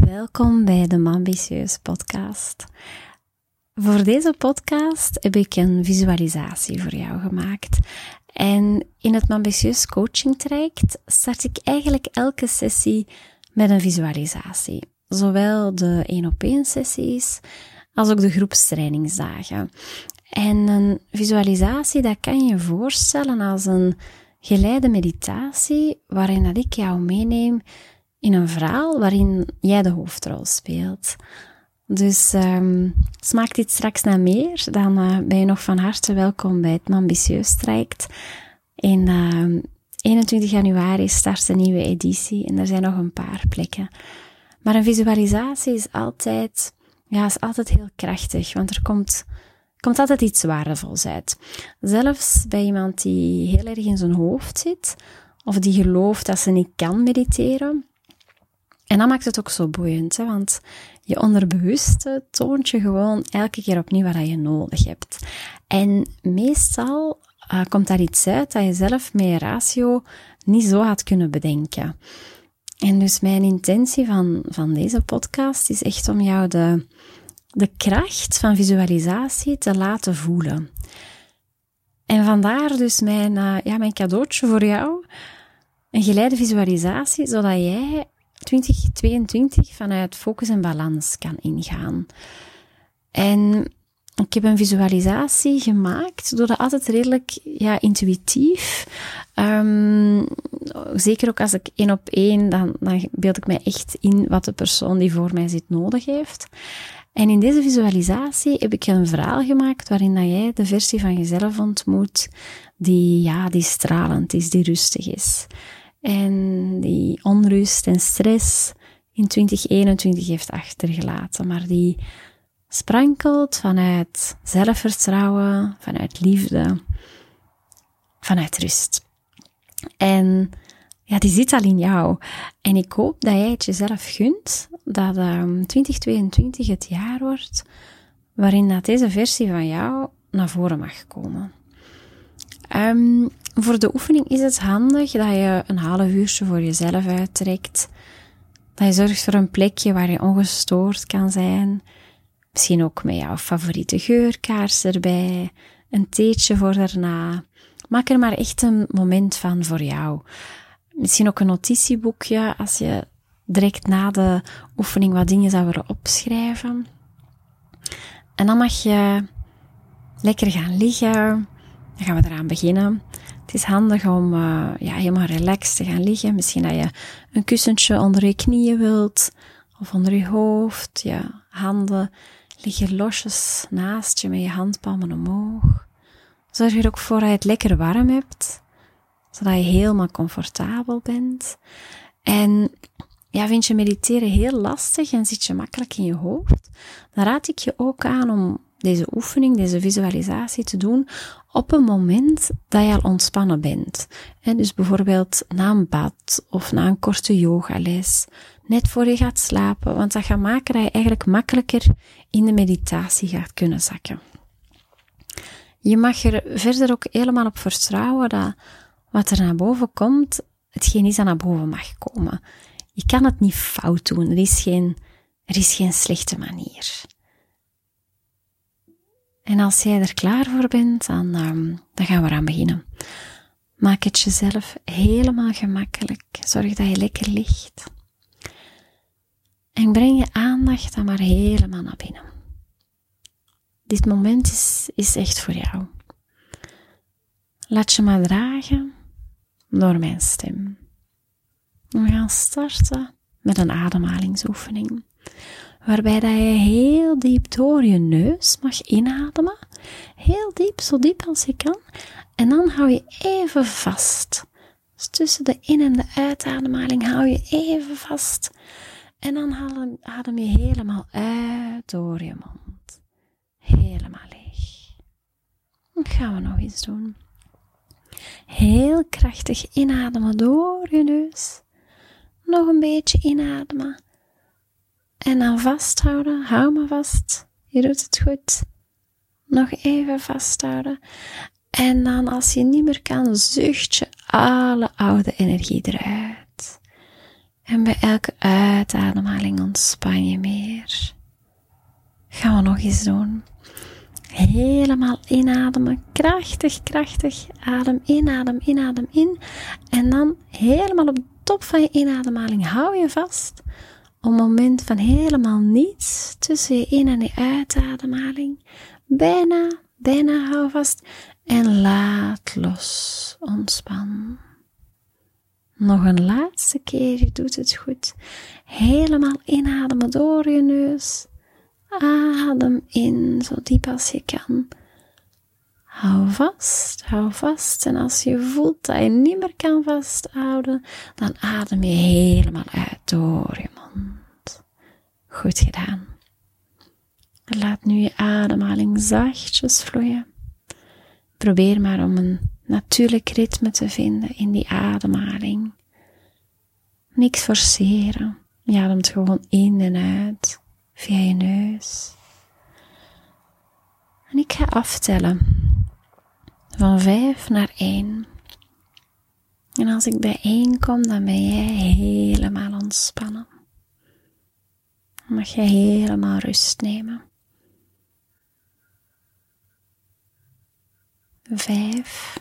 Welkom bij de Mambitieus podcast. Voor deze podcast heb ik een visualisatie voor jou gemaakt. En in het Mambitieus coaching traject start ik eigenlijk elke sessie met een visualisatie. Zowel de 1 op 1 sessies als ook de groepstrainingsdagen. En een visualisatie, dat kan je voorstellen als een geleide meditatie waarin dat ik jou meeneem in een verhaal waarin jij de hoofdrol speelt. Dus um, smaakt dit straks naar meer, dan uh, ben je nog van harte welkom bij het Ambitieus traject. In uh, 21 januari start een nieuwe editie en er zijn nog een paar plekken. Maar een visualisatie is altijd, ja, is altijd heel krachtig, want er komt, komt altijd iets waardevols uit. Zelfs bij iemand die heel erg in zijn hoofd zit, of die gelooft dat ze niet kan mediteren, en dat maakt het ook zo boeiend, hè? want je onderbewuste toont je gewoon elke keer opnieuw wat je nodig hebt. En meestal uh, komt daar iets uit dat je zelf met je ratio niet zo had kunnen bedenken. En dus mijn intentie van, van deze podcast is echt om jou de, de kracht van visualisatie te laten voelen. En vandaar dus mijn, uh, ja, mijn cadeautje voor jou. Een geleide visualisatie, zodat jij 2022 vanuit focus en balans kan ingaan. En ik heb een visualisatie gemaakt door dat altijd redelijk ja, intuïtief. Um, zeker ook als ik één op één, dan, dan beeld ik mij echt in wat de persoon die voor mij zit nodig heeft. En in deze visualisatie heb ik een verhaal gemaakt waarin dat jij de versie van jezelf ontmoet die, ja, die stralend is, die rustig is en die onrust en stress in 2021 heeft achtergelaten, maar die sprankelt vanuit zelfvertrouwen, vanuit liefde, vanuit rust. En ja, die zit al in jou. En ik hoop dat jij het jezelf gunt, dat um, 2022 het jaar wordt waarin dat deze versie van jou naar voren mag komen. Um, voor de oefening is het handig dat je een half uurtje voor jezelf uittrekt. Dat je zorgt voor een plekje waar je ongestoord kan zijn. Misschien ook met jouw favoriete geurkaars erbij. Een theetje voor daarna. Maak er maar echt een moment van voor jou. Misschien ook een notitieboekje als je direct na de oefening wat dingen zou willen opschrijven. En dan mag je lekker gaan liggen. Dan gaan we eraan beginnen. Het is handig om uh, ja, helemaal relaxed te gaan liggen. Misschien dat je een kussentje onder je knieën wilt of onder je hoofd. Je handen liggen losjes naast je met je handpalmen omhoog. Zorg er ook voor dat je het lekker warm hebt, zodat je helemaal comfortabel bent. En ja, vind je mediteren heel lastig en zit je makkelijk in je hoofd, dan raad ik je ook aan om deze oefening, deze visualisatie te doen op een moment dat je al ontspannen bent. En dus bijvoorbeeld na een bad of na een korte yogales, net voor je gaat slapen, want dat gaat maken dat je eigenlijk makkelijker in de meditatie gaat kunnen zakken. Je mag er verder ook helemaal op vertrouwen dat wat er naar boven komt, hetgeen is dat naar boven mag komen. Je kan het niet fout doen. Er is geen, er is geen slechte manier. En als jij er klaar voor bent, dan, um, dan gaan we eraan beginnen. Maak het jezelf helemaal gemakkelijk. Zorg dat je lekker ligt. En breng je aandacht dan maar helemaal naar binnen. Dit moment is, is echt voor jou. Laat je maar dragen door mijn stem. We gaan starten met een ademhalingsoefening waarbij dat je heel diep door je neus mag inademen. Heel diep, zo diep als je kan. En dan hou je even vast. Dus tussen de in- en de uitademhaling hou je even vast. En dan adem je helemaal uit door je mond. Helemaal leeg. Dan gaan we nog eens doen. Heel krachtig inademen door je neus. Nog een beetje inademen. En dan vasthouden. Hou me vast. Je doet het goed. Nog even vasthouden. En dan als je niet meer kan, zucht je alle oude energie eruit. En bij elke uitademhaling ontspan je meer. Gaan we nog eens doen. Helemaal inademen. Krachtig, krachtig. Adem in, adem in, adem in. En dan helemaal op de top van je inademhaling hou je vast. Een moment van helemaal niets tussen je in- en je uitademhaling. Bijna, bijna hou vast. En laat los. Ontspan. Nog een laatste keer, je doet het goed. Helemaal inademen door je neus. Adem in, zo diep als je kan. Hou vast, hou vast. En als je voelt dat je niet meer kan vasthouden, dan adem je helemaal uit door je mond. Goed gedaan. Laat nu je ademhaling zachtjes vloeien. Probeer maar om een natuurlijk ritme te vinden in die ademhaling. Niks forceren. Je ademt gewoon in en uit via je neus. En ik ga aftellen van vijf naar één. En als ik bij één kom, dan ben jij helemaal ontspannen. Mag je helemaal rust nemen. Vijf.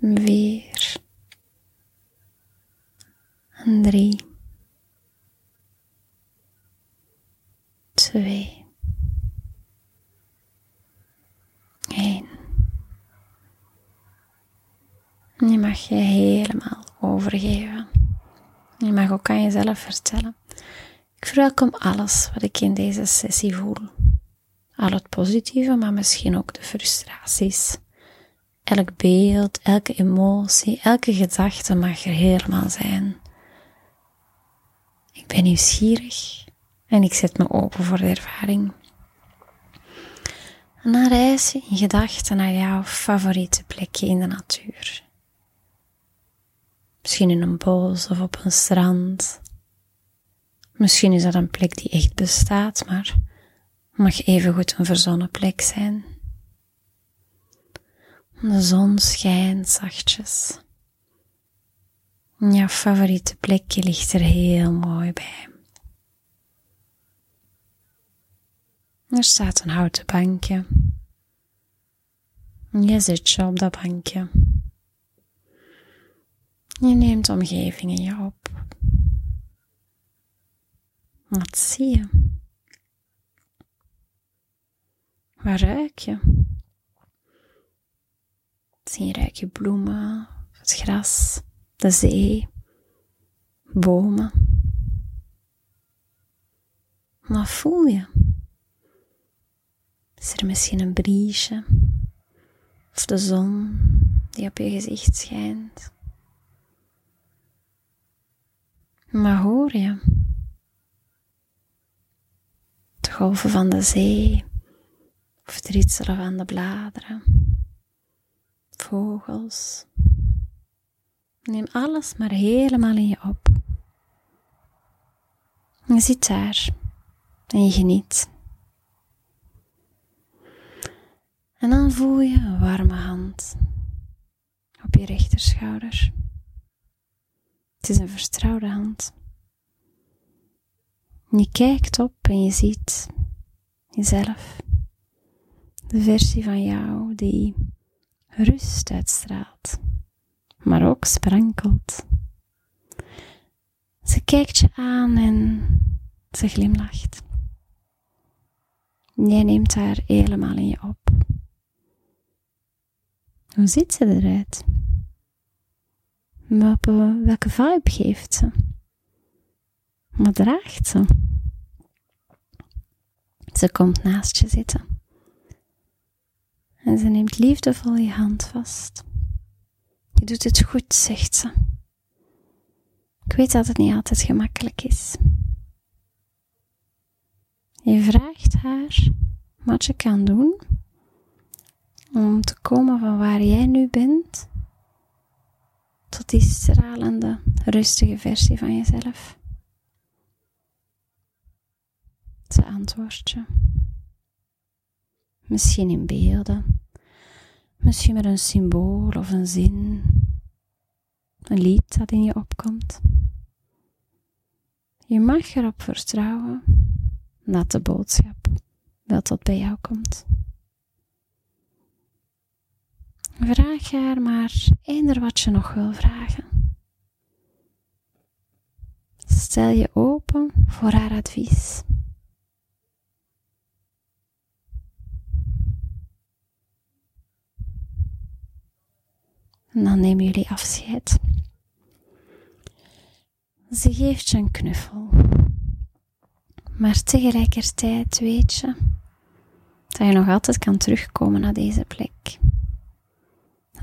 Vier. En drie. Mag je helemaal overgeven. Je mag ook aan jezelf vertellen. Ik verwelkom alles wat ik in deze sessie voel. Al het positieve, maar misschien ook de frustraties. Elk beeld, elke emotie, elke gedachte mag er helemaal zijn. Ik ben nieuwsgierig en ik zet me open voor de ervaring. En dan reis je in gedachten naar jouw favoriete plekje in de natuur. Misschien in een bos of op een strand. Misschien is dat een plek die echt bestaat, maar mag evengoed een verzonnen plek zijn. De zon schijnt zachtjes. Jouw favoriete plekje ligt er heel mooi bij. Er staat een houten bankje. Je zit je op dat bankje. Je neemt de omgeving in je op. Wat zie je? Waar ruik je? Zie ruik je bloemen, het gras, de zee, bomen. Wat voel je? Is er misschien een briesje? Of de zon die op je gezicht schijnt? Maar hoor je? De golven van de zee of het ritselen van de bladeren, vogels. Neem alles maar helemaal in je op. Je zit daar en je geniet. En dan voel je een warme hand op je rechterschouder. Het is een vertrouwde hand. Je kijkt op en je ziet jezelf. De versie van jou die rust uitstraalt, maar ook sprankelt. Ze kijkt je aan en ze glimlacht. Jij neemt haar helemaal in je op. Hoe ziet ze eruit? Welke, welke vibe geeft ze? Wat draagt ze? Ze komt naast je zitten. En ze neemt liefdevol je hand vast. Je doet het goed, zegt ze. Ik weet dat het niet altijd gemakkelijk is. Je vraagt haar wat je kan doen om te komen van waar jij nu bent tot die stralende, rustige versie van jezelf. Ze antwoordt je. Misschien in beelden, misschien met een symbool of een zin. een lied dat in je opkomt. Je mag erop vertrouwen dat de boodschap wel tot bij jou komt. Vraag haar maar eender wat je nog wil vragen. Stel je open voor haar advies. En dan nemen jullie afscheid. Ze geeft je een knuffel. Maar tegelijkertijd weet je dat je nog altijd kan terugkomen naar deze plek.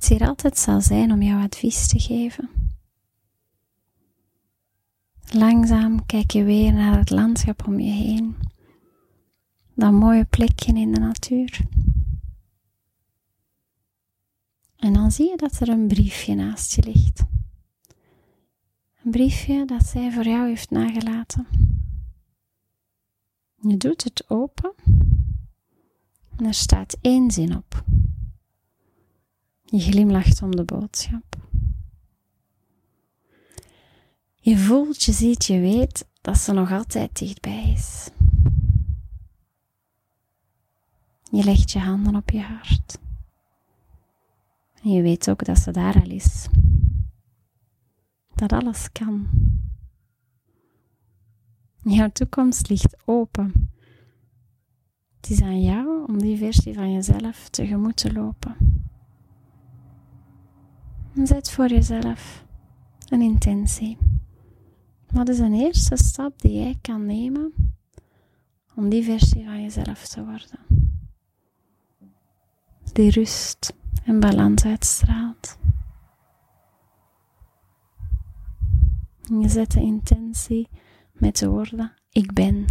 Ze hier altijd zal zijn om jou advies te geven. Langzaam kijk je weer naar het landschap om je heen. Dat mooie plekje in de natuur. En dan zie je dat er een briefje naast je ligt. Een briefje dat zij voor jou heeft nagelaten. Je doet het open en er staat één zin op. Je glimlacht om de boodschap. Je voelt, je ziet, je weet dat ze nog altijd dichtbij is. Je legt je handen op je hart. En je weet ook dat ze daar al is. Dat alles kan. Jouw toekomst ligt open. Het is aan jou om die versie van jezelf tegemoet te lopen. En zet voor jezelf een intentie. Wat is een eerste stap die jij kan nemen om die versie van jezelf te worden? Die rust en balans uitstraalt. je zet de intentie met de woorden ik ben.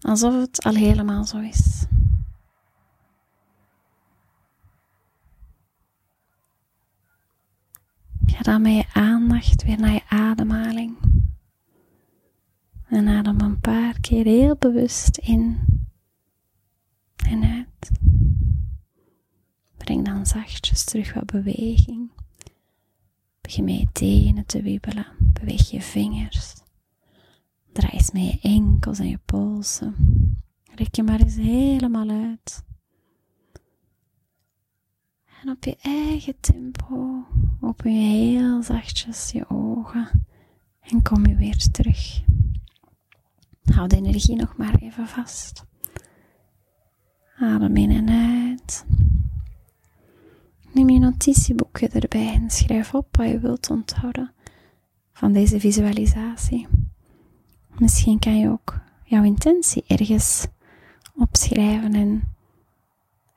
Alsof het al helemaal zo is. Ga dan met je aandacht weer naar je ademhaling. En adem een paar keer heel bewust in en uit. Breng dan zachtjes terug wat beweging. Begin met je tenen te wiebelen. Beweeg je vingers. Draai eens met je enkels en je polsen. Rek je maar eens helemaal uit. En op je eigen tempo open je heel zachtjes je ogen en kom je weer terug. Hou de energie nog maar even vast. Adem in en uit. Neem je notitieboekje erbij en schrijf op wat je wilt onthouden van deze visualisatie. Misschien kan je ook jouw intentie ergens opschrijven en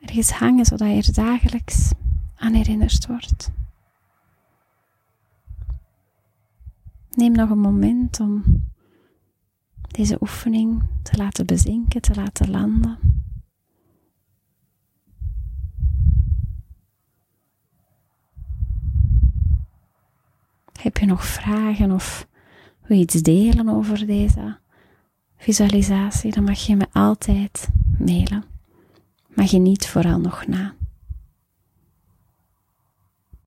ergens hangen, zodat je er dagelijks aan herinnerd wordt. Neem nog een moment om deze oefening te laten bezinken, te laten landen. Heb je nog vragen of wil je iets delen over deze visualisatie? Dan mag je me altijd mailen. Maar geniet vooral nog na.